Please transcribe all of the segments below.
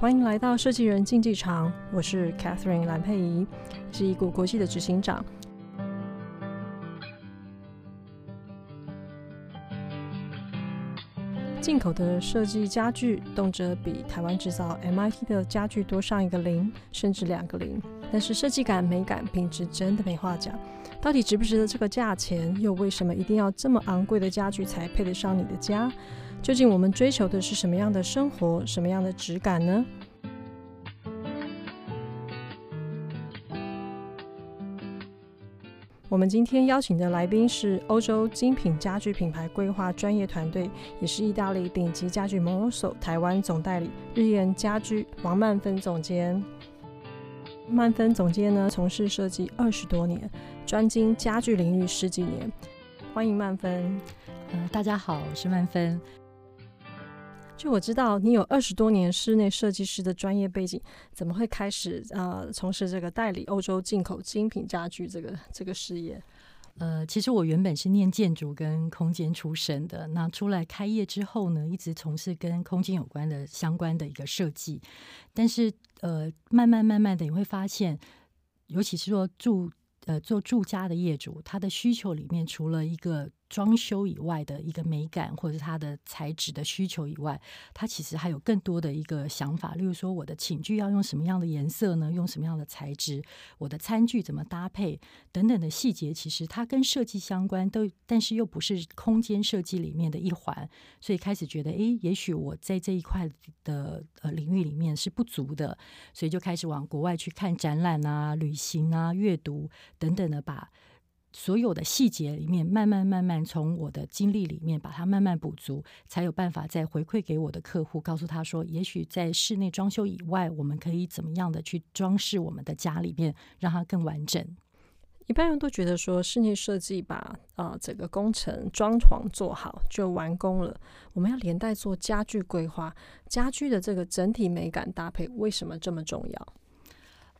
欢迎来到设计人竞技场，我是 Catherine 蓝佩仪，是一股国际的执行长。进口的设计家具，动辄比台湾制造 MIT 的家具多上一个零，甚至两个零。但是设计感、美感、品质真的没话讲。到底值不值得这个价钱？又为什么一定要这么昂贵的家具才配得上你的家？究竟我们追求的是什么样的生活，什么样的质感呢？我们今天邀请的来宾是欧洲精品家具品牌规划专业团队，也是意大利顶级家具 m o r s o 台湾总代理日岩家居王曼芬总监。曼芬总监呢，从事设计二十多年，专精家具领域十几年。欢迎曼芬。呃，大家好，我是曼芬。就我知道，你有二十多年室内设计师的专业背景，怎么会开始呃从事这个代理欧洲进口精品家具这个这个事业？呃，其实我原本是念建筑跟空间出身的，那出来开业之后呢，一直从事跟空间有关的相关的一个设计，但是呃，慢慢慢慢的你会发现，尤其是说住呃做住家的业主，他的需求里面除了一个。装修以外的一个美感，或者是它的材质的需求以外，它其实还有更多的一个想法。例如说，我的寝具要用什么样的颜色呢？用什么样的材质？我的餐具怎么搭配？等等的细节，其实它跟设计相关，都但是又不是空间设计里面的一环。所以开始觉得，诶，也许我在这一块的呃领域里面是不足的，所以就开始往国外去看展览啊、旅行啊、阅读等等的把。所有的细节里面，慢慢慢慢从我的经历里面把它慢慢补足，才有办法再回馈给我的客户，告诉他说，也许在室内装修以外，我们可以怎么样的去装饰我们的家里面，让它更完整。一般人都觉得说，室内设计把啊、整个工程装潢做好就完工了，我们要连带做家具规划，家具的这个整体美感搭配为什么这么重要？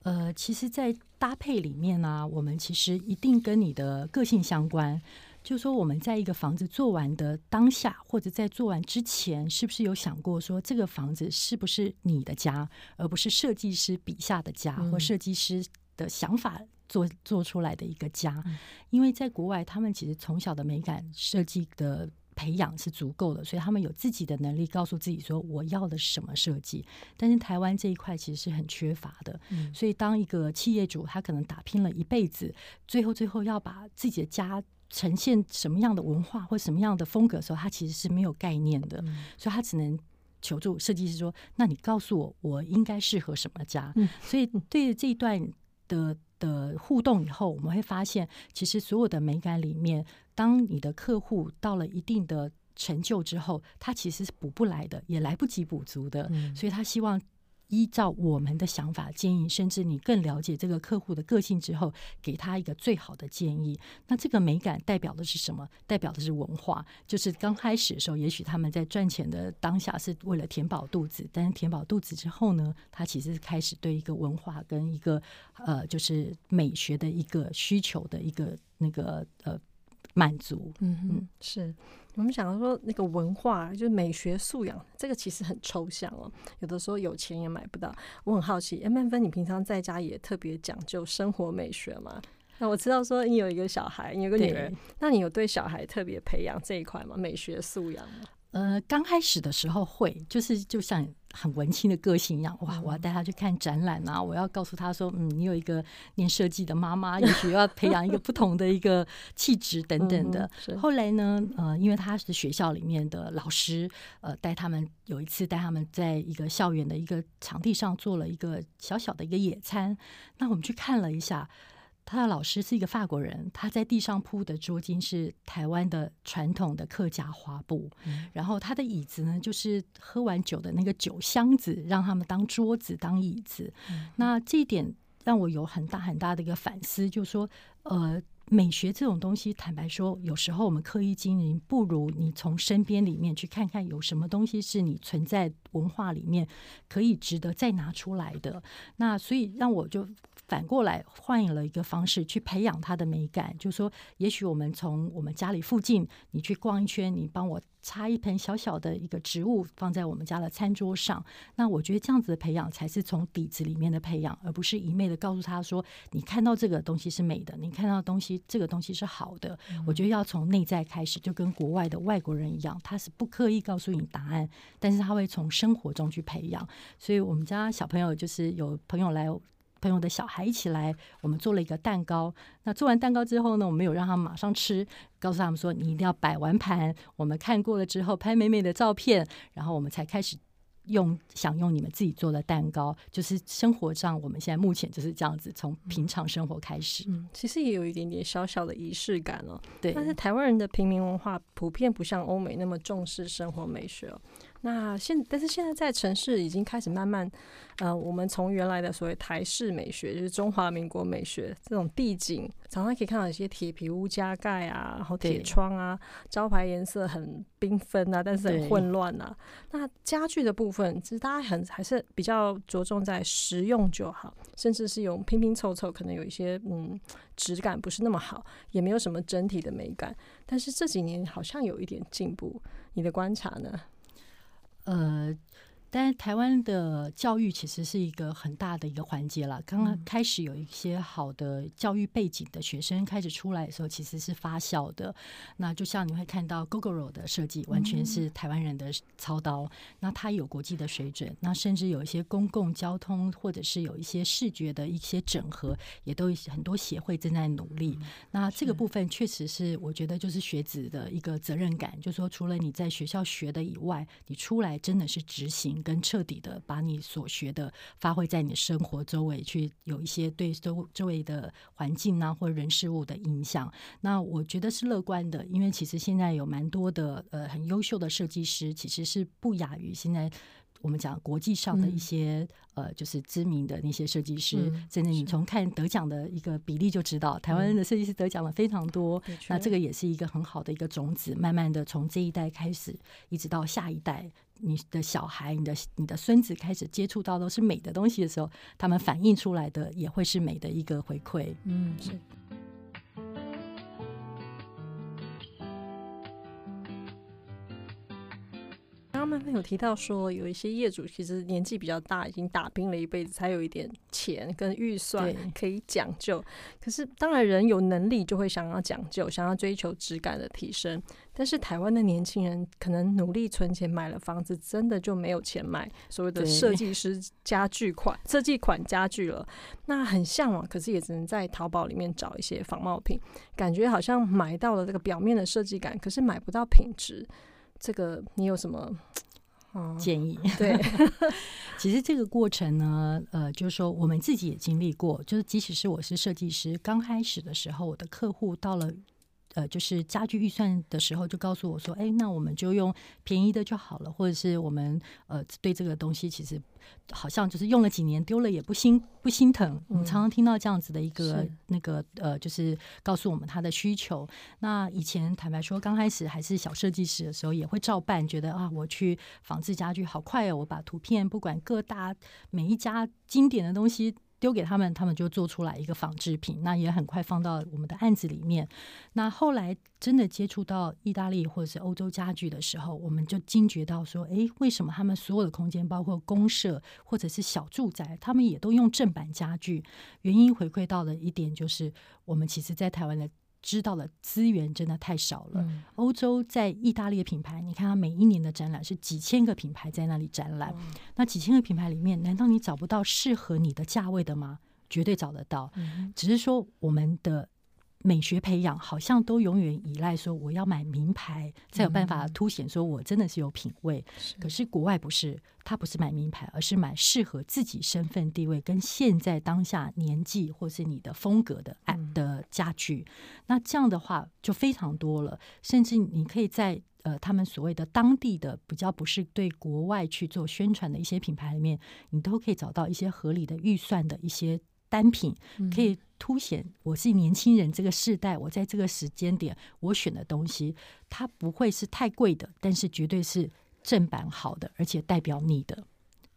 呃，其实，在搭配里面呢、啊，我们其实一定跟你的个性相关。就说，我们在一个房子做完的当下，或者在做完之前，是不是有想过说，这个房子是不是你的家，而不是设计师笔下的家，或设计师的想法做做出来的一个家？嗯、因为在国外，他们其实从小的美感设计的。培养是足够的，所以他们有自己的能力，告诉自己说我要的是什么设计。但是台湾这一块其实是很缺乏的，嗯、所以当一个企业主他可能打拼了一辈子，最后最后要把自己的家呈现什么样的文化或什么样的风格的时候，他其实是没有概念的，嗯、所以他只能求助设计师说：“那你告诉我，我应该适合什么家？”嗯、所以对于这一段的。的互动以后，我们会发现，其实所有的美感里面，当你的客户到了一定的成就之后，他其实是补不来的，也来不及补足的，嗯、所以他希望。依照我们的想法建议，甚至你更了解这个客户的个性之后，给他一个最好的建议。那这个美感代表的是什么？代表的是文化。就是刚开始的时候，也许他们在赚钱的当下是为了填饱肚子，但是填饱肚子之后呢，他其实开始对一个文化跟一个呃，就是美学的一个需求的一个那个呃满足。嗯嗯，是。我们想说，那个文化就是美学素养，这个其实很抽象哦。有的时候有钱也买不到。我很好奇，曼芬，你平常在家也特别讲究生活美学吗？那我知道说你有一个小孩，你有个女儿，那你有对小孩特别培养这一块吗？美学素养吗？呃，刚开始的时候会，就是就像很文青的个性一样，哇，我要带他去看展览啊，我要告诉他说，嗯，你有一个念设计的妈妈，也许要培养一个不同的一个气质等等的。嗯、后来呢，呃，因为他是学校里面的老师，呃，带他们有一次带他们在一个校园的一个场地上做了一个小小的一个野餐，那我们去看了一下。他的老师是一个法国人，他在地上铺的桌巾是台湾的传统的客家花布，嗯、然后他的椅子呢，就是喝完酒的那个酒箱子，让他们当桌子当椅子。嗯、那这一点让我有很大很大的一个反思，就是说，呃，美学这种东西，坦白说，有时候我们刻意经营，不如你从身边里面去看看，有什么东西是你存在文化里面可以值得再拿出来的。那所以让我就。反过来换了一个方式去培养他的美感，就是说，也许我们从我们家里附近，你去逛一圈，你帮我插一盆小小的一个植物放在我们家的餐桌上。那我觉得这样子的培养才是从底子里面的培养，而不是一昧的告诉他说，你看到这个东西是美的，你看到东西这个东西是好的。嗯、我觉得要从内在开始，就跟国外的外国人一样，他是不刻意告诉你答案，但是他会从生活中去培养。所以我们家小朋友就是有朋友来。朋友的小孩一起来，我们做了一个蛋糕。那做完蛋糕之后呢，我们有让他们马上吃，告诉他们说，你一定要摆完盘，我们看过了之后拍美美的照片，然后我们才开始。用享用你们自己做的蛋糕，就是生活上我们现在目前就是这样子，从平常生活开始。嗯，其实也有一点点小小的仪式感哦。对，但是台湾人的平民文化普遍不像欧美那么重视生活美学哦。那现但是现在在城市已经开始慢慢，呃，我们从原来的所谓台式美学，就是中华民国美学这种地景，常常可以看到一些铁皮屋加盖啊，然后铁窗啊，招牌颜色很缤纷啊，但是很混乱啊。那家具的部分，其实大家很还是比较着重在实用就好，甚至是用拼拼凑凑，可能有一些嗯质感不是那么好，也没有什么整体的美感。但是这几年好像有一点进步，你的观察呢？呃，但是台湾的教育其实是一个很大的一个环节了。刚刚开始有一些好的教育背景的学生开始出来的时候，其实是发酵的。那就像你会看到 Gogoro 的设计，完全是台湾人的操刀。那它有国际的水准，那甚至有一些公共交通或者是有一些视觉的一些整合，也都很多协会正在努力。那这个部分确实是我觉得就是学子的一个责任感，就是说除了你在学校学的以外，你出来真的是执行。跟彻底的把你所学的发挥在你生活周围，去有一些对周周围的环境啊或人事物的影响。那我觉得是乐观的，因为其实现在有蛮多的呃很优秀的设计师，其实是不亚于现在。我们讲国际上的一些、嗯、呃，就是知名的那些设计师，真的、嗯，你从看得奖的一个比例就知道，台湾的设计师得奖了非常多。嗯、那这个也是一个很好的一个种子，慢慢的从这一代开始，一直到下一代，你的小孩、你的你的孙子开始接触到都是美的东西的时候，他们反映出来的也会是美的一个回馈。嗯，是。慢慢有提到说，有一些业主其实年纪比较大，已经打拼了一辈子，才有一点钱跟预算可以讲究。可是当然，人有能力就会想要讲究，想要追求质感的提升。但是台湾的年轻人可能努力存钱买了房子，真的就没有钱买所谓的设计师家具款、设计款家具了。那很向往，可是也只能在淘宝里面找一些仿冒品，感觉好像买到了这个表面的设计感，可是买不到品质。这个你有什么建议？对，其实这个过程呢，呃，就是说我们自己也经历过，就是即使是我是设计师，刚开始的时候，我的客户到了。呃，就是家具预算的时候，就告诉我说：“哎，那我们就用便宜的就好了，或者是我们呃对这个东西其实好像就是用了几年丢了也不心不心疼。”我们常常听到这样子的一个那个呃，就是告诉我们他的需求。那以前坦白说，刚开始还是小设计师的时候，也会照办，觉得啊，我去仿制家具好快哦，我把图片不管各大每一家经典的东西。丢给他们，他们就做出来一个仿制品，那也很快放到我们的案子里面。那后来真的接触到意大利或者是欧洲家具的时候，我们就惊觉到说，哎，为什么他们所有的空间，包括公社或者是小住宅，他们也都用正版家具？原因回馈到的一点就是，我们其实，在台湾的。知道的资源真的太少了。欧洲在意大利的品牌，你看它每一年的展览是几千个品牌在那里展览，那几千个品牌里面，难道你找不到适合你的价位的吗？绝对找得到，只是说我们的。美学培养好像都永远依赖说我要买名牌才有办法凸显说我真的是有品味。可是国外不是，他不是买名牌，而是买适合自己身份地位跟现在当下年纪或是你的风格的的家具。那这样的话就非常多了，甚至你可以在呃他们所谓的当地的比较不是对国外去做宣传的一些品牌里面，你都可以找到一些合理的预算的一些单品，可以。凸显我是年轻人这个世代，我在这个时间点我选的东西，它不会是太贵的，但是绝对是正版好的，而且代表你的，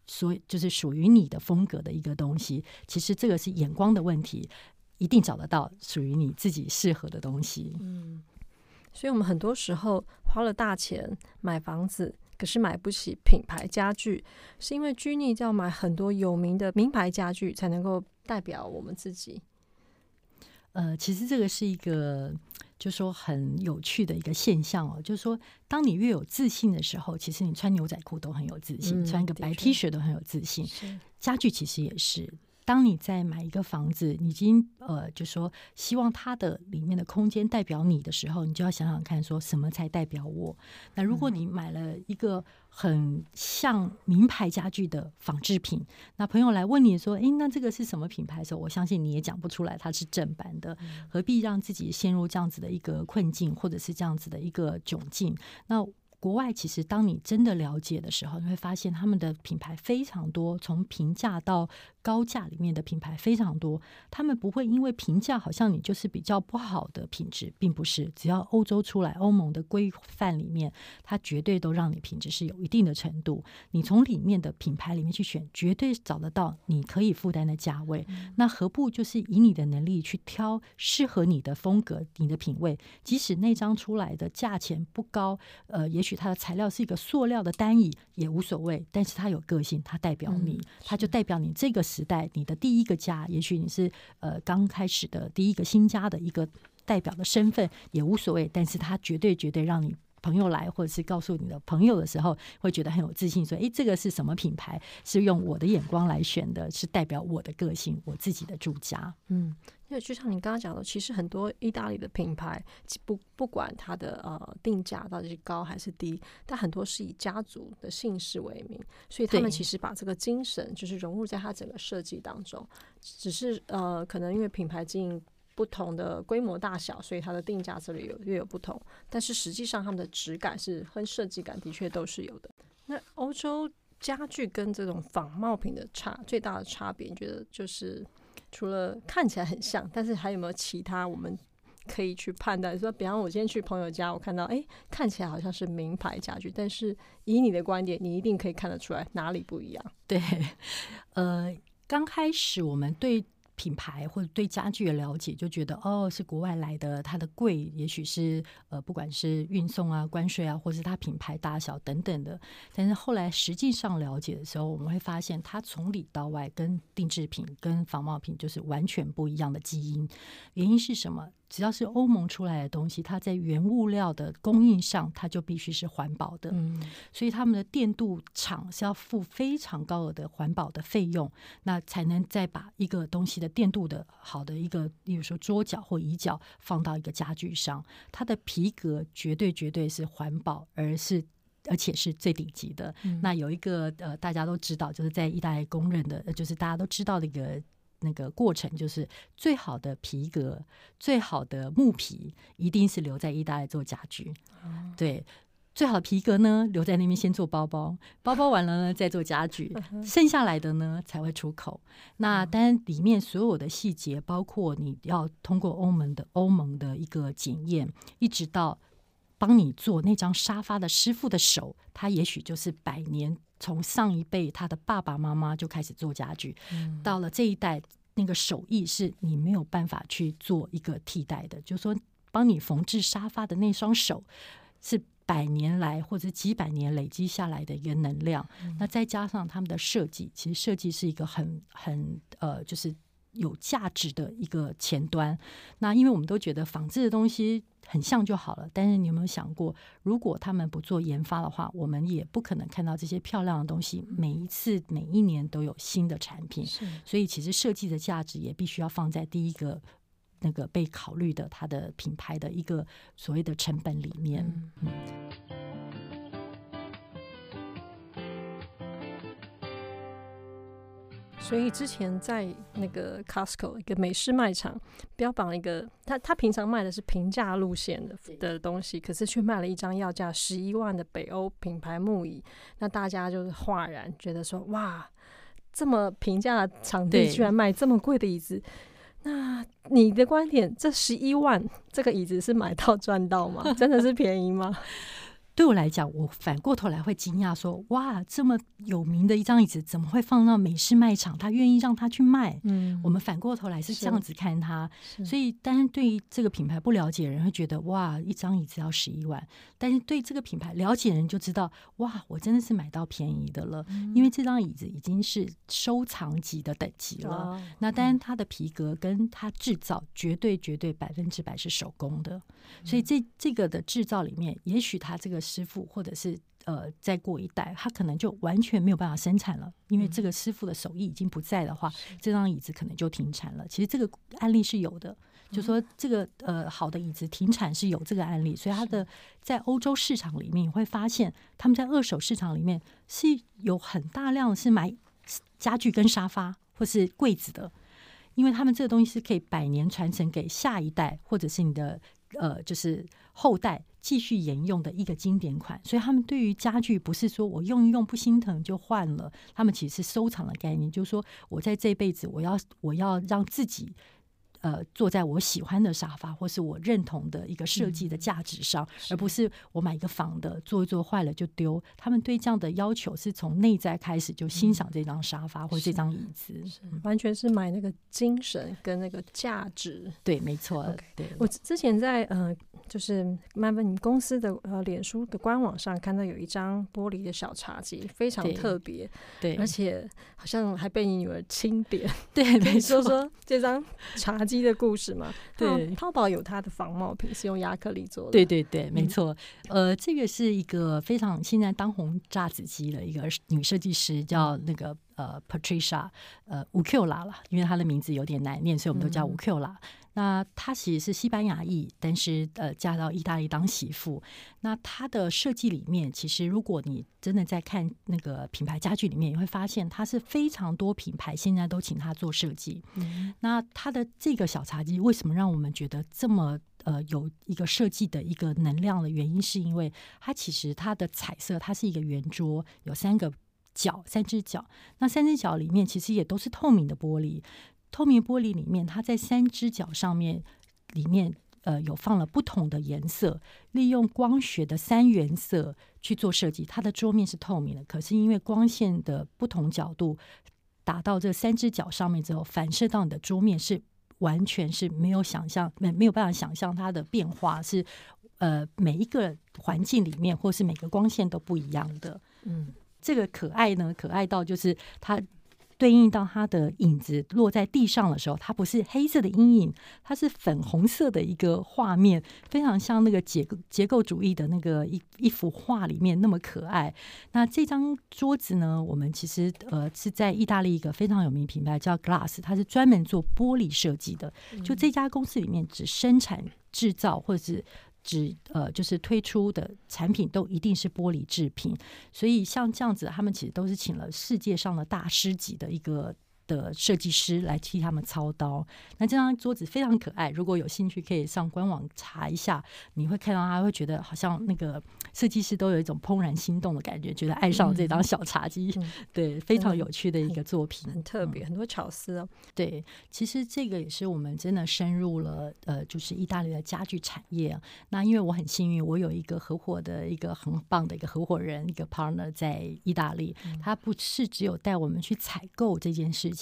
所以就是属于你的风格的一个东西。其实这个是眼光的问题，一定找得到属于你自己适合的东西。嗯。所以我们很多时候花了大钱买房子，可是买不起品牌家具，是因为拘泥要买很多有名的名牌家具才能够代表我们自己。呃，其实这个是一个，就说很有趣的一个现象哦，就是说，当你越有自信的时候，其实你穿牛仔裤都很有自信，嗯、穿一个白 T 恤都很有自信。家具其实也是。当你在买一个房子，你已经呃，就说希望它的里面的空间代表你的时候，你就要想想看，说什么才代表我？那如果你买了一个很像名牌家具的仿制品，那朋友来问你说：“诶，那这个是什么品牌？”的时候，我相信你也讲不出来它是正版的，何必让自己陷入这样子的一个困境，或者是这样子的一个窘境？那。国外其实，当你真的了解的时候，你会发现他们的品牌非常多，从平价到高价里面的品牌非常多。他们不会因为评价好像你就是比较不好的品质，并不是。只要欧洲出来，欧盟的规范里面，它绝对都让你品质是有一定的程度。你从里面的品牌里面去选，绝对找得到你可以负担的价位。嗯。那何不就是以你的能力去挑适合你的风格、你的品味？即使那张出来的价钱不高，呃，也许。它的材料是一个塑料的单椅也无所谓，但是它有个性，它代表你，它就代表你这个时代你的第一个家。也许你是呃刚开始的第一个新家的一个代表的身份也无所谓，但是它绝对绝对让你。朋友来，或者是告诉你的朋友的时候，会觉得很有自信，说：“诶，这个是什么品牌？是用我的眼光来选的，是代表我的个性，我自己的住家。”嗯，因为就像你刚刚讲的，其实很多意大利的品牌，不不管它的呃定价到底是高还是低，但很多是以家族的姓氏为名，所以他们其实把这个精神就是融入在它整个设计当中，只是呃，可能因为品牌经营。不同的规模大小，所以它的定价这里有略有不同，但是实际上它们的质感是和设计感的确都是有的。那欧洲家具跟这种仿冒品的差最大的差别，你觉得就是除了看起来很像，但是还有没有其他我们可以去判断？说，比方我今天去朋友家，我看到哎，看起来好像是名牌家具，但是以你的观点，你一定可以看得出来哪里不一样。对，呃，刚开始我们对。品牌或者对家具的了解，就觉得哦，是国外来的，它的贵，也许是呃，不管是运送啊、关税啊，或是它品牌大小等等的。但是后来实际上了解的时候，我们会发现，它从里到外跟定制品、跟仿冒品就是完全不一样的基因。原因是什么？只要是欧盟出来的东西，它在原物料的供应上，它就必须是环保的。嗯，所以他们的电镀厂是要付非常高额的环保的费用，那才能再把一个东西的电镀的好的一个，例如说桌角或椅角放到一个家具上，它的皮革绝对绝对是环保，而是而且是最顶级的。嗯。那有一个呃，大家都知道，就是在意大利公认的，就是大家都知道的一个。那个过程就是最好的皮革、最好的木皮，一定是留在意大利做家具。对，最好的皮革呢，留在那边先做包包，包包完了呢再做家具，剩下来的呢才会出口。那当然里面所有的细节，包括你要通过欧盟的欧盟的一个检验，一直到帮你做那张沙发的师傅的手，他也许就是百年。从上一辈他的爸爸妈妈就开始做家具，嗯，到了这一代，那个手艺是你没有办法去做一个替代的。就是说，帮你缝制沙发的那双手，是百年来或者几百年累积下来的一个能量。嗯，那再加上他们的设计，其实设计是一个很很呃，就是。有价值的一个前端，那因为我们都觉得仿制的东西很像就好了，但是你有没有想过，如果他们不做研发的话，我们也不可能看到这些漂亮的东西。每一次、每一年都有新的产品，所以其实设计的价值也必须要放在第一个那个被考虑的它的品牌的一个所谓的成本里面。嗯。所以之前在那个 Costco 一个美式卖场标榜一个，他他平常卖的是平价路线的的东西，可是却卖了一张要价十一万的北欧品牌木椅，那大家就是哗然觉得说，哇，这么平价的场地居然卖这么贵的椅子，那你的观点，这十一万这个椅子是买到赚到吗？真的是便宜吗？对我来讲，我反过头来会惊讶说：“哇，这么有名的一张椅子，怎么会放到美式卖场？他愿意让他去卖？”嗯，我们反过头来是这样子看他。所以，当然对于这个品牌不了解的人会觉得：“哇，一张椅子要十一万。”但是对这个品牌了解的人就知道：“哇，我真的是买到便宜的了，嗯、因为这张椅子已经是收藏级的等级了。哦”那当然，它的皮革跟它制造绝对绝对百分之百是手工的，所以这这个的制造里面，也许它这个。师傅，或者是呃，再过一代，他可能就完全没有办法生产了，因为这个师傅的手艺已经不在的话，这张椅子可能就停产了。其实这个案例是有的，就说这个呃好的椅子停产是有这个案例，所以它的在欧洲市场里面你会发现，他们在二手市场里面是有很大量是买家具跟沙发或是柜子的，因为他们这个东西是可以百年传承给下一代，或者是你的呃就是后代。继续沿用的一个经典款，所以他们对于家具不是说我用一用不心疼就换了，他们其实是收藏的概念，就是说我在这辈子我要我要让自己。呃，坐在我喜欢的沙发，或是我认同的一个设计的价值上，嗯、而不是我买一个仿的，坐一坐坏了就丢。他们对这样的要求是从内在开始就欣赏这张沙发或这张椅子，完全是买那个精神跟那个价值。对，没错。Okay, 对，我之前在呃，就是曼芬你公司的呃脸书的官网上看到有一张玻璃的小茶几，非常特别，对，而且好像还被你女儿钦点。对，没错。说说这张茶几。的故事嘛，对，淘宝有它的仿冒品是用亚克力做的，对对对，没错。呃，这个是一个非常现在当红炸子鸡的一个女设计师，叫那个呃 Patricia 呃吴 Q 啦啦，因为她的名字有点难念，所以我们都叫吴 Q 拉。那她其实是西班牙裔，但是呃嫁到意大利当媳妇。那她的设计里面，其实如果你真的在看那个品牌家具里面，你会发现它是非常多品牌现在都请她做设计。嗯、那她的这个小茶几为什么让我们觉得这么呃有一个设计的一个能量的原因，是因为它其实它的彩色，它是一个圆桌，有三个角，三只角。那三只角里面其实也都是透明的玻璃。透明玻璃里面，它在三只脚上面，里面呃有放了不同的颜色，利用光学的三原色去做设计。它的桌面是透明的，可是因为光线的不同角度打到这三只脚上面之后，反射到你的桌面是完全是没有想象没没有办法想象它的变化是呃每一个环境里面或是每个光线都不一样的。嗯，这个可爱呢，可爱到就是它。对应到它的影子落在地上的时候，它不是黑色的阴影，它是粉红色的一个画面，非常像那个结构结构主义的那个一一幅画里面那么可爱。那这张桌子呢，我们其实呃是在意大利一个非常有名品牌叫 Glass，它是专门做玻璃设计的。就这家公司里面只生产制造或者是。只呃，就是推出的产品都一定是玻璃制品，所以像这样子，他们其实都是请了世界上的大师级的一个。的设计师来替他们操刀。那这张桌子非常可爱，如果有兴趣可以上官网查一下，你会看到他会觉得好像那个设计师都有一种怦然心动的感觉，觉得爱上了这张小茶几。嗯、对，非常有趣的一个作品，很特别，很多巧思哦。对，其实这个也是我们真的深入了呃，就是意大利的家具产业。那因为我很幸运，我有一个合伙的一个很棒的一个合伙人，一个 partner 在意大利，他不是只有带我们去采购这件事。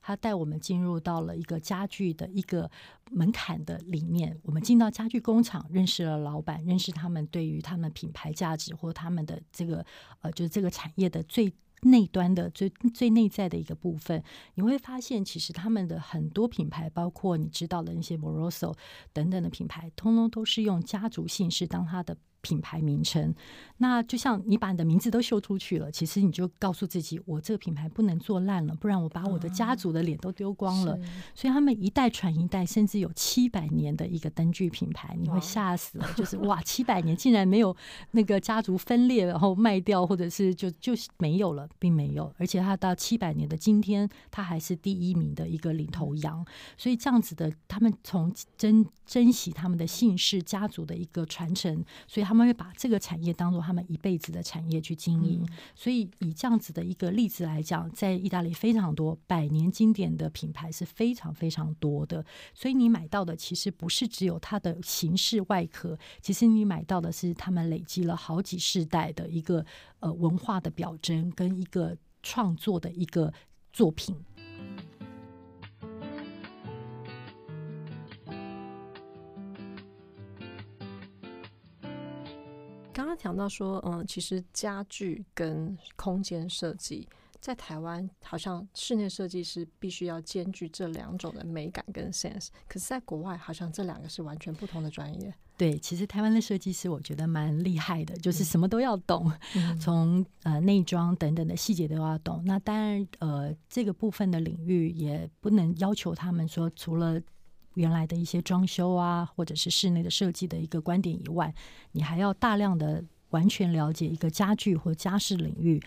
他带我们进入到了一个家具的一个门槛的里面，我们进到家具工厂，认识了老板，认识他们对于他们品牌价值或他们的这个呃，就是这个产业的最内端的最最内在的一个部分，你会发现，其实他们的很多品牌，包括你知道的那些 Moroso 等等的品牌，通通都是用家族姓氏当它的。品牌名称，那就像你把你的名字都秀出去了，其实你就告诉自己，我这个品牌不能做烂了，不然我把我的家族的脸都丢光了。所以他们一代传一代，甚至有七百年的一个灯具品牌，你会吓死了。就是哇，七百年竟然没有那个家族分裂，然后卖掉，或者是就就没有了，并没有。而且他到七百年的今天，他还是第一名的一个领头羊。所以这样子的，他们从珍珍惜他们的姓氏家族的一个传承，所以。他们会把这个产业当做他们一辈子的产业去经营。嗯、所以以这样子的一个例子来讲，在意大利非常多百年经典的品牌是非常非常多的。所以你买到的其实不是只有它的形式外壳，其实你买到的是他们累积了好几世代的一个呃文化的表征跟一个创作的一个作品。刚刚讲到说，嗯，其实家具跟空间设计在台湾，好像室内设计师必须要兼具这两种的美感跟 sense。可是，在国外，好像这两个是完全不同的专业。对，其实台湾的设计师我觉得蛮厉害的，就是什么都要懂，嗯、从呃内装等等的细节都要懂。那当然，呃，这个部分的领域也不能要求他们说，除了原来的一些装修啊，或者是室内的设计的一个观点以外，你还要大量的完全了解一个家具或家饰领域。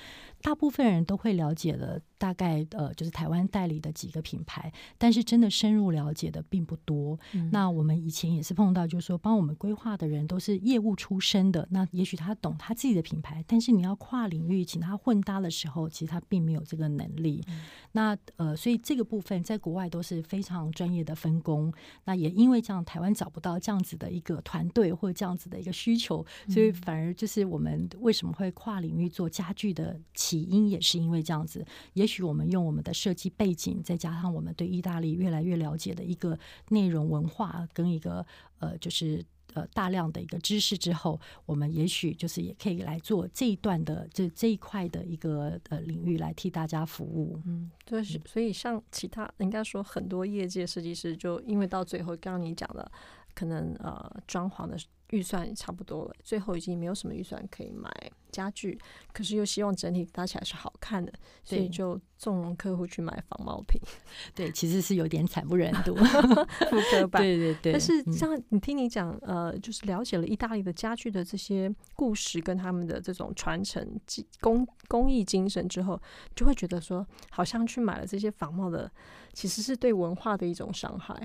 大部分人都会了解了。大概呃，就是台湾代理的几个品牌，但是真的深入了解的并不多。嗯、那我们以前也是碰到，就是说帮我们规划的人都是业务出身的，那也许他懂他自己的品牌，但是你要跨领域请他混搭的时候，其实他并没有这个能力。嗯、那呃，所以这个部分在国外都是非常专业的分工。那也因为这样，台湾找不到这样子的一个团队或这样子的一个需求，所以反而就是我们为什么会跨领域做家具的起因，也是因为这样子。也许。许我们用我们的设计背景，再加上我们对意大利越来越了解的一个内容文化跟一个呃，就是呃大量的一个知识之后，我们也许就是也可以来做这一段的这这一块的一个呃领域来替大家服务。嗯，对，所以像其他应该说很多业界设计师，就因为到最后，刚刚你讲的，可能呃装潢的。预算也差不多了，最后已经没有什么预算可以买家具，可是又希望整体搭起来是好看的，所以就纵容客户去买仿冒品。对，其实是有点惨不忍睹，复刻版。对对对。但是像你听你讲，呃，就是了解了意大利的家具的这些故事跟他们的这种传承工工艺精神之后，就会觉得说，好像去买了这些仿冒的，其实是对文化的一种伤害。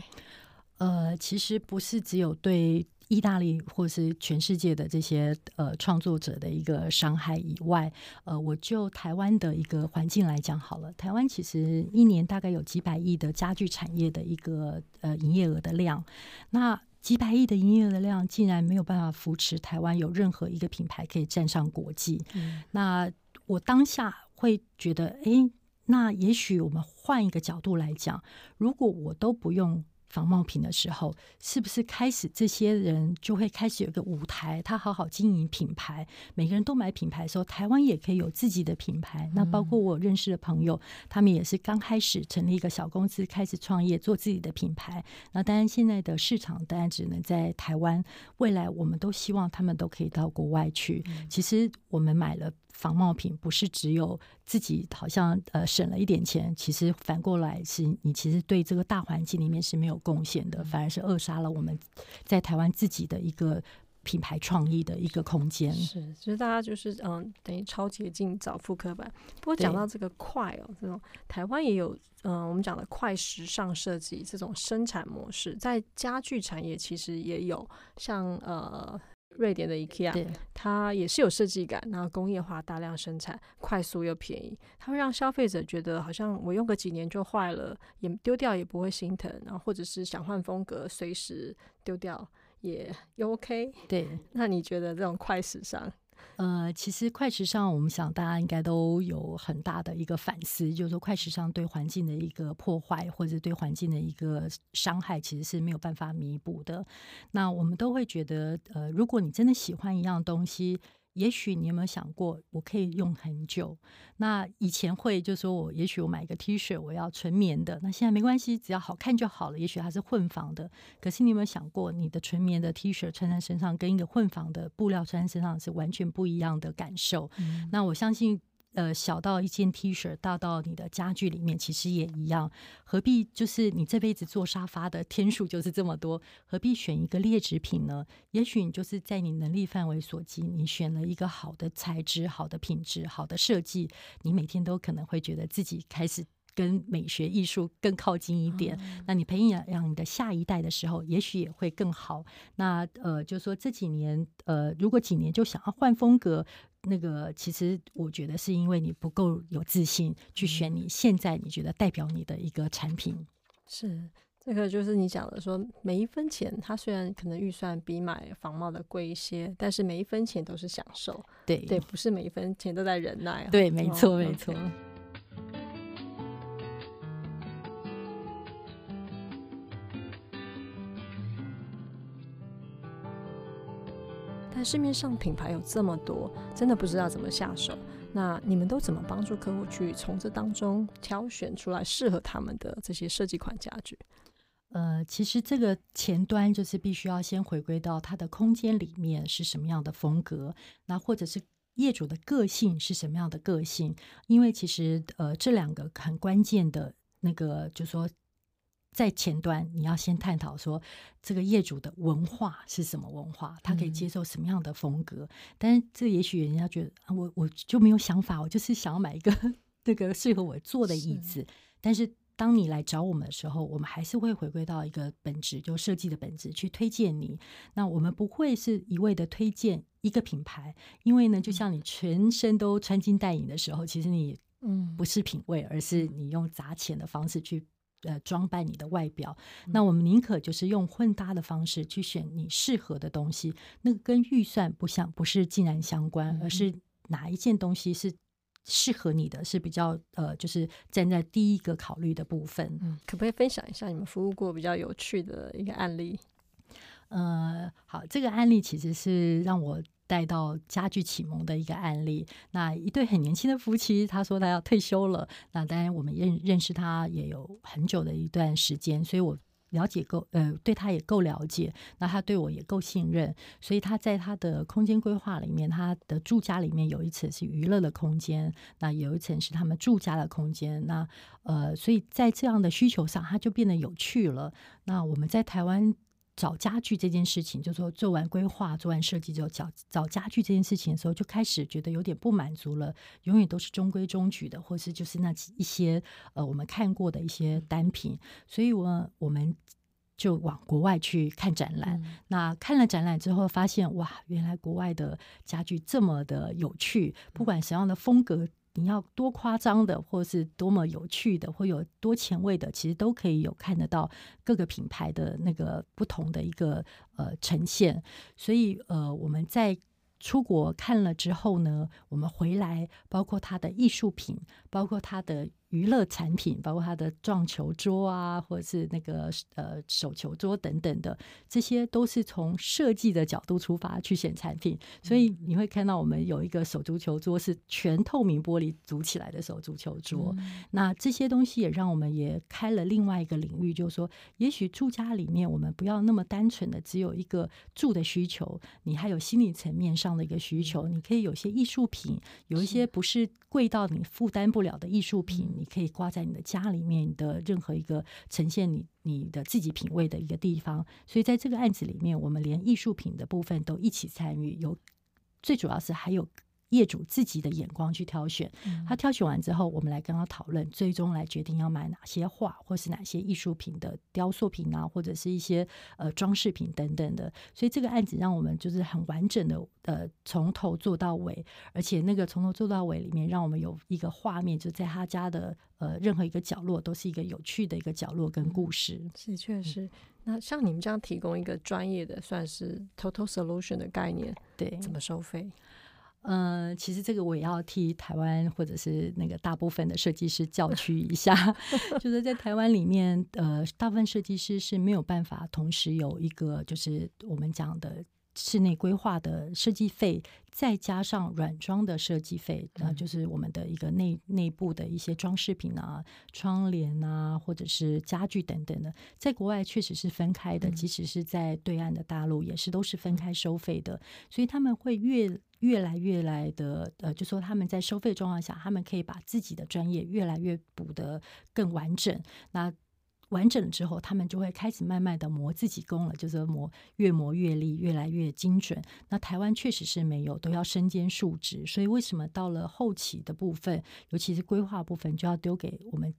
呃，其实不是只有对。意大利或是全世界的这些呃创作者的一个伤害以外，呃，我就台湾的一个环境来讲好了。台湾其实一年大概有几百亿的家具产业的一个呃营业额的量，那几百亿的营业额的量竟然没有办法扶持台湾有任何一个品牌可以站上国际。嗯、那我当下会觉得，哎、欸，那也许我们换一个角度来讲，如果我都不用。仿冒品的时候，是不是开始这些人就会开始有一个舞台？他好好经营品牌，每个人都买品牌的时候，台湾也可以有自己的品牌。那包括我认识的朋友，他们也是刚开始成立一个小公司，开始创业做自己的品牌。那当然，现在的市场当然只能在台湾。未来我们都希望他们都可以到国外去。其实我们买了。仿冒品不是只有自己好像呃省了一点钱，其实反过来是你其实对这个大环境里面是没有贡献的，反而是扼杀了我们在台湾自己的一个品牌创意的一个空间。是，就是大家就是嗯，等于超捷径找复刻版。不过讲到这个快哦，这种台湾也有嗯，我们讲的快时尚设计这种生产模式，在家具产业其实也有像呃。瑞典的 IKEA，对它也是有设计感，然后工业化、大量生产、快速又便宜，它会让消费者觉得好像我用个几年就坏了，也丢掉也不会心疼，然后或者是想换风格，随时丢掉也也 OK。对，那你觉得这种快时尚？呃，其实快时尚，我们想大家应该都有很大的一个反思，就是说快时尚对环境的一个破坏，或者对环境的一个伤害，其实是没有办法弥补的。那我们都会觉得，呃，如果你真的喜欢一样东西。也许你有没有想过，我可以用很久？那以前会就说我，也许我买一个 T 恤，我要纯棉的。那现在没关系，只要好看就好了。也许它是混纺的，可是你有没有想过，你的纯棉的 T 恤穿在身上，跟一个混纺的布料穿在身上是完全不一样的感受？嗯。那我相信。呃，小到一件 T 恤，大到你的家具里面，其实也一样。何必就是你这辈子坐沙发的天数就是这么多，何必选一个劣质品呢？也许你就是在你能力范围所及，你选了一个好的材质、好的品质、好的设计，你每天都可能会觉得自己开始跟美学艺术更靠近一点。嗯、那你培养让你的下一代的时候，也许也会更好。那呃，就是说这几年呃，如果几年就想要换风格，那个其实我觉得是因为你不够有自信去选你现在你觉得代表你的一个产品。是。这个就是你讲的，说每一分钱，它虽然可能预算比买仿冒的贵一些，但是每一分钱都是享受。对对，不是每一分钱都在忍耐啊。对，没错，没错。但市面上品牌有这么多，真的不知道怎么下手。那你们都怎么帮助客户去从这当中挑选出来适合他们的这些设计款家具？呃，其实这个前端就是必须要先回归到它的空间里面是什么样的风格，那或者是业主的个性是什么样的个性，因为其实呃这两个很关键的那个，就说在前端你要先探讨说这个业主的文化是什么文化，他可以接受什么样的风格。嗯、但是这也许人家觉得我我就没有想法，我就是想要买一个那个适合我坐的椅子，是但是。当你来找我们的时候，我们还是会回归到一个本质，就设计的本质去推荐你。那我们不会是一味的推荐一个品牌，因为呢，就像你全身都穿金戴银的时候，其实你嗯不是品味，而是你用砸钱的方式去呃装扮你的外表。那我们宁可就是用混搭的方式去选你适合的东西，那个跟预算不相不是竟然相关，而是哪一件东西是。适合你的是比较呃，就是站在第一个考虑的部分。嗯，可不可以分享一下你们服务过比较有趣的一个案例？呃，好，这个案例其实是让我带到家具启蒙的一个案例。那一对很年轻的夫妻，他说他要退休了。那当然我们认认识他也有很久的一段时间，所以我。了解够，呃，对他也够了解，那他对我也够信任，所以他在他的空间规划里面，他的住家里面有一层是娱乐的空间，那有一层是他们住家的空间，那呃，所以在这样的需求上，他就变得有趣了。那我们在台湾。找家具这件事情，就说做完规划、做完设计之后，找找家具这件事情的时候，就开始觉得有点不满足了。永远都是中规中矩的，或是就是那一些呃我们看过的一些单品，所以我我们就往国外去看展览。嗯、那看了展览之后，发现哇，原来国外的家具这么的有趣，不管什么样的风格。你要多夸张的，或是多么有趣的，或有多前卫的，其实都可以有看得到各个品牌的那个不同的一个呃呈现。所以呃，我们在出国看了之后呢，我们回来，包括它的艺术品，包括它的。娱乐产品，包括它的撞球桌啊，或者是那个呃手球桌等等的，这些都是从设计的角度出发去选产品。所以你会看到我们有一个手足球桌是全透明玻璃组起来的手足球桌。嗯、那这些东西也让我们也开了另外一个领域，就是说，也许住家里面我们不要那么单纯的只有一个住的需求，你还有心理层面上的一个需求，你可以有些艺术品，有一些不是贵到你负担不了的艺术品。你可以挂在你的家里面的任何一个呈现你你的自己品味的一个地方，所以在这个案子里面，我们连艺术品的部分都一起参与，有最主要是还有。业主自己的眼光去挑选，他挑选完之后，我们来跟他讨论，最终来决定要买哪些画，或是哪些艺术品的雕塑品啊，或者是一些呃装饰品等等的。所以这个案子让我们就是很完整的呃从头做到尾，而且那个从头做到尾里面，让我们有一个画面，就在他家的呃任何一个角落都是一个有趣的一个角落跟故事。是，确实。那像你们这样提供一个专业的，算是 total solution 的概念，对，怎么收费？嗯、呃，其实这个我也要替台湾或者是那个大部分的设计师叫屈一下，就是在台湾里面，呃，大部分设计师是没有办法同时有一个就是我们讲的。室内规划的设计费，再加上软装的设计费，那就是我们的一个内内部的一些装饰品啊、窗帘啊，或者是家具等等的，在国外确实是分开的，即使是在对岸的大陆，也是都是分开收费的。所以他们会越越来越来的，呃，就说他们在收费状况下，他们可以把自己的专业越来越补得更完整。那完整了之后，他们就会开始慢慢的磨自己工了，就是磨越磨越利，越来越精准。那台湾确实是没有，都要身兼数职，所以为什么到了后期的部分，尤其是规划部分，就要丢给我们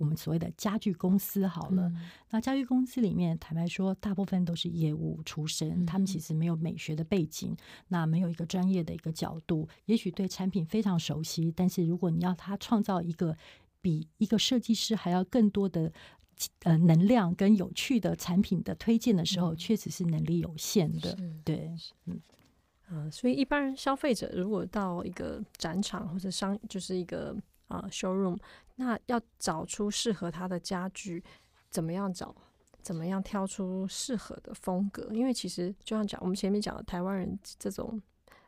我们所谓的家具公司好了。嗯、那家具公司里面，坦白说，大部分都是业务出身，嗯、他们其实没有美学的背景，那没有一个专业的一个角度，也许对产品非常熟悉，但是如果你要他创造一个比一个设计师还要更多的呃能量跟有趣的产品的推荐的时候，嗯、确实是能力有限的。对，嗯。呃，所以一般消费者如果到一个展场或者商，就是一个啊、呃、showroom，那要找出适合他的家具，怎么样找？怎么样挑出适合的风格？因为其实就像讲我们前面讲的，台湾人这种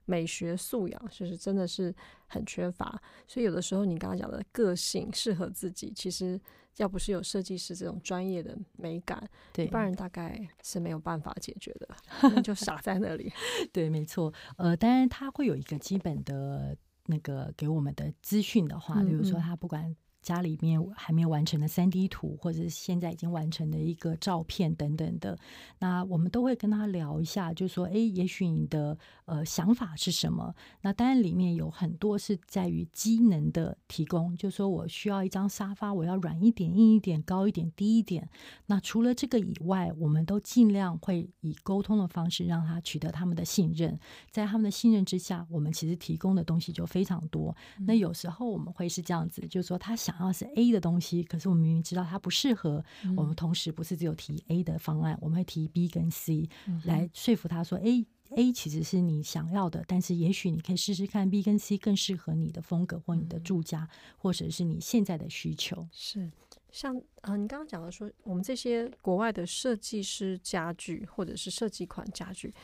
美学素养，就是真的是很缺乏。所以有的时候你刚刚讲的个性适合自己，其实。要不是有设计师这种专业的美感，对，一般人大概是没有办法解决的，就傻在那里。对，没错。呃，当然他会有一个基本的那个给我们的资讯的话，比如说他不管。家里面还没有完成的三 D 图，或者是现在已经完成的一个照片等等的，那我们都会跟他聊一下，就说，哎，也许你的呃想法是什么？那当然里面有很多是在于机能的提供，就说我需要一张沙发，我要软一点、硬一点、高一点、低一点。那除了这个以外，我们都尽量会以沟通的方式让他取得他们的信任，在他们的信任之下，我们其实提供的东西就非常多。那有时候我们会是这样子，就是说他想。想要是 A 的东西，可是我们明明知道它不适合。嗯、我们同时不是只有提 A 的方案，我们会提 B 跟 C 来说服他说：“哎、嗯。A 其实是你想要的，但是也许你可以试试看 B 跟 C 更适合你的风格或你的住家，嗯、或者是你现在的需求。”是像啊、呃，你刚刚讲的说，我们这些国外的设计师家具或者是设计款家具，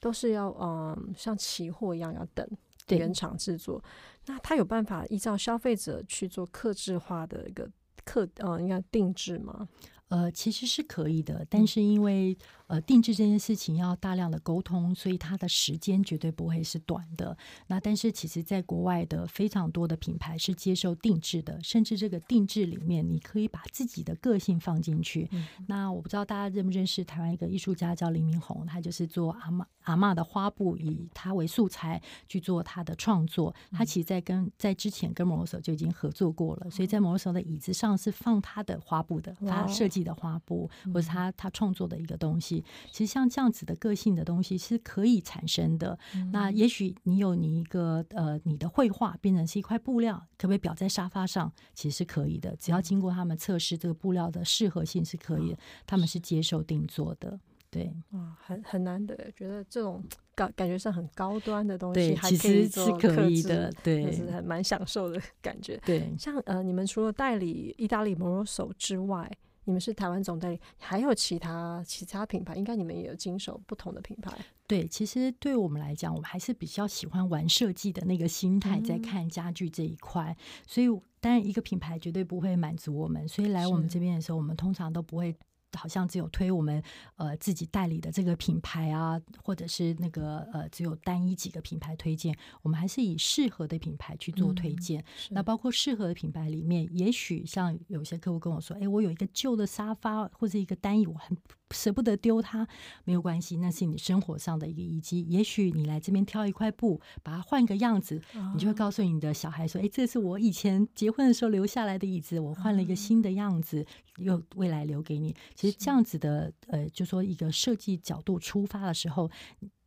都是要嗯、呃，像期货一样要等。原厂制作，那他有办法依照消费者去做客制化的一个客呃，应该定制吗？呃，其实是可以的，但是因为。呃，定制这件事情要大量的沟通，所以它的时间绝对不会是短的。那但是其实，在国外的非常多的品牌是接受定制的，甚至这个定制里面，你可以把自己的个性放进去。嗯、那我不知道大家认不认识台湾一个艺术家叫林明宏，他就是做阿玛阿玛的花布，以他为素材去做他的创作。他其实在跟在之前跟 MOROSO 就已经合作过了，所以在 MOROSO 的椅子上是放他的花布的，他设计的花布，或者他他创作的一个东西。其实像这样子的个性的东西是可以产生的。嗯、那也许你有你一个呃，你的绘画变成是一块布料，可不可以裱在沙发上？其实是可以的，只要经过他们测试，这个布料的适合性是可以的。他们是接受定做的，对。啊，很很难得，觉得这种感感觉上很高端的东西，对，其实是可以的，对，是还蛮享受的感觉。对，像呃，你们除了代理意大利 MOROSO 之外。你们是台湾总代理，还有其他其他品牌，应该你们也有经手不同的品牌。对，其实对我们来讲，我们还是比较喜欢玩设计的那个心态，在看家具这一块。嗯、所以，当然一个品牌绝对不会满足我们，所以来我们这边的时候，我们通常都不会。好像只有推我们呃自己代理的这个品牌啊，或者是那个呃只有单一几个品牌推荐，我们还是以适合的品牌去做推荐。嗯、那包括适合的品牌里面，也许像有些客户跟我说，哎，我有一个旧的沙发或者一个单椅，我很。舍不得丢它，没有关系，那是你生活上的一个遗迹。也许你来这边挑一块布，把它换个样子，你就会告诉你的小孩说：“哎，这是我以前结婚的时候留下来的椅子，我换了一个新的样子，又未来留给你。”其实这样子的，呃，就说一个设计角度出发的时候，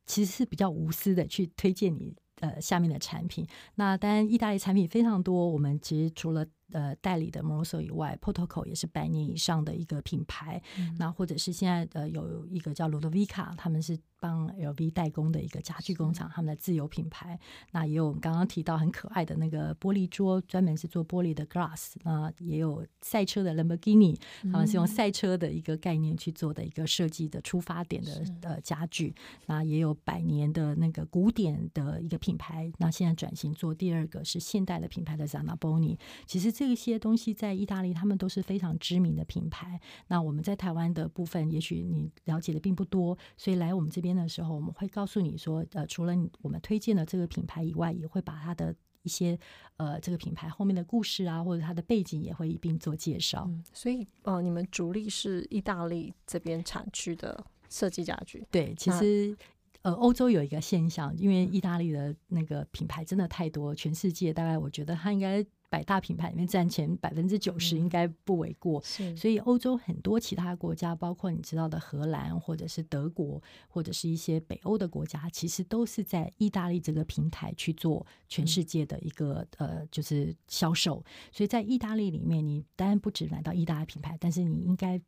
其实是比较无私的去推荐你呃下面的产品。那当然，意大利产品非常多，我们其实除了。呃，代理的 MOROSO 以外，Portoco 也是百年以上的一个品牌。嗯、那或者是现在呃有一个叫 Ludovica，他们是帮 LV 代工的一个家具工厂，他们的自有品牌。那也有我们刚刚提到很可爱的那个玻璃桌，专门是做玻璃的 Glass。那也有赛车的 Lamborghini，他们是用赛车的一个概念去做的一个设计的出发点的呃家具。那也有百年的那个古典的一个品牌，那现在转型做第二个是现代的品牌的 Zanaboni。其实这这些东西在意大利，他们都是非常知名的品牌。那我们在台湾的部分，也许你了解的并不多，所以来我们这边的时候，我们会告诉你说，呃，除了我们推荐的这个品牌以外，也会把它的一些呃这个品牌后面的故事啊，或者它的背景也会一并做介绍。嗯，所以，呃，你们主力是意大利这边产区的设计家具？对，其实。呃，欧洲有一个现象，因为意大利的那个品牌真的太多，全世界大概我觉得它应该百大品牌里面占前百分之九十，应该不为过。是，所以欧洲很多其他国家，包括你知道的荷兰，或者是德国，或者是一些北欧的国家，其实都是在意大利这个平台去做全世界的一个、嗯、呃，就是销售。所以在意大利里面，你当然不止买到意大利品牌，但是你应该。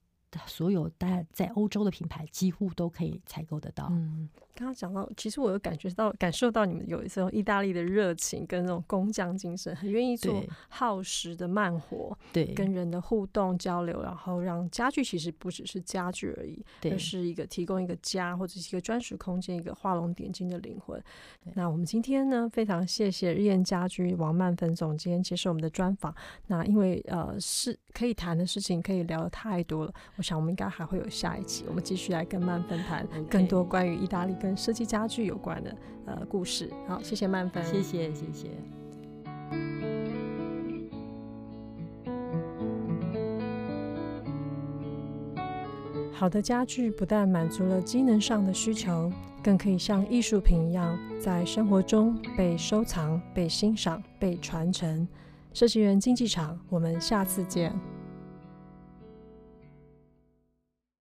所有大家在欧洲的品牌几乎都可以采购得到。嗯，刚刚讲到，其实我有感觉到、感受到你们有一种意大利的热情跟那种工匠精神，很愿意做耗时的慢活，对，跟人的互动交流，然后让家具其实不只是家具而已，对，而是一个提供一个家或者是一个专属空间，一个画龙点睛的灵魂。那我们今天呢，非常谢谢日燕家居王曼芬总监接受我们的专访。那因为呃是可以谈的事情，可以聊的太多了。想我们应该还会有下一期，我们继续来跟曼芬谈更多关于意大利跟设计家具有关的呃故事。好，谢谢曼芬，谢谢谢谢。好的家具不但满足了机能上的需求，更可以像艺术品一样，在生活中被收藏、被欣赏、被传承。设计人竞技场，我们下次见。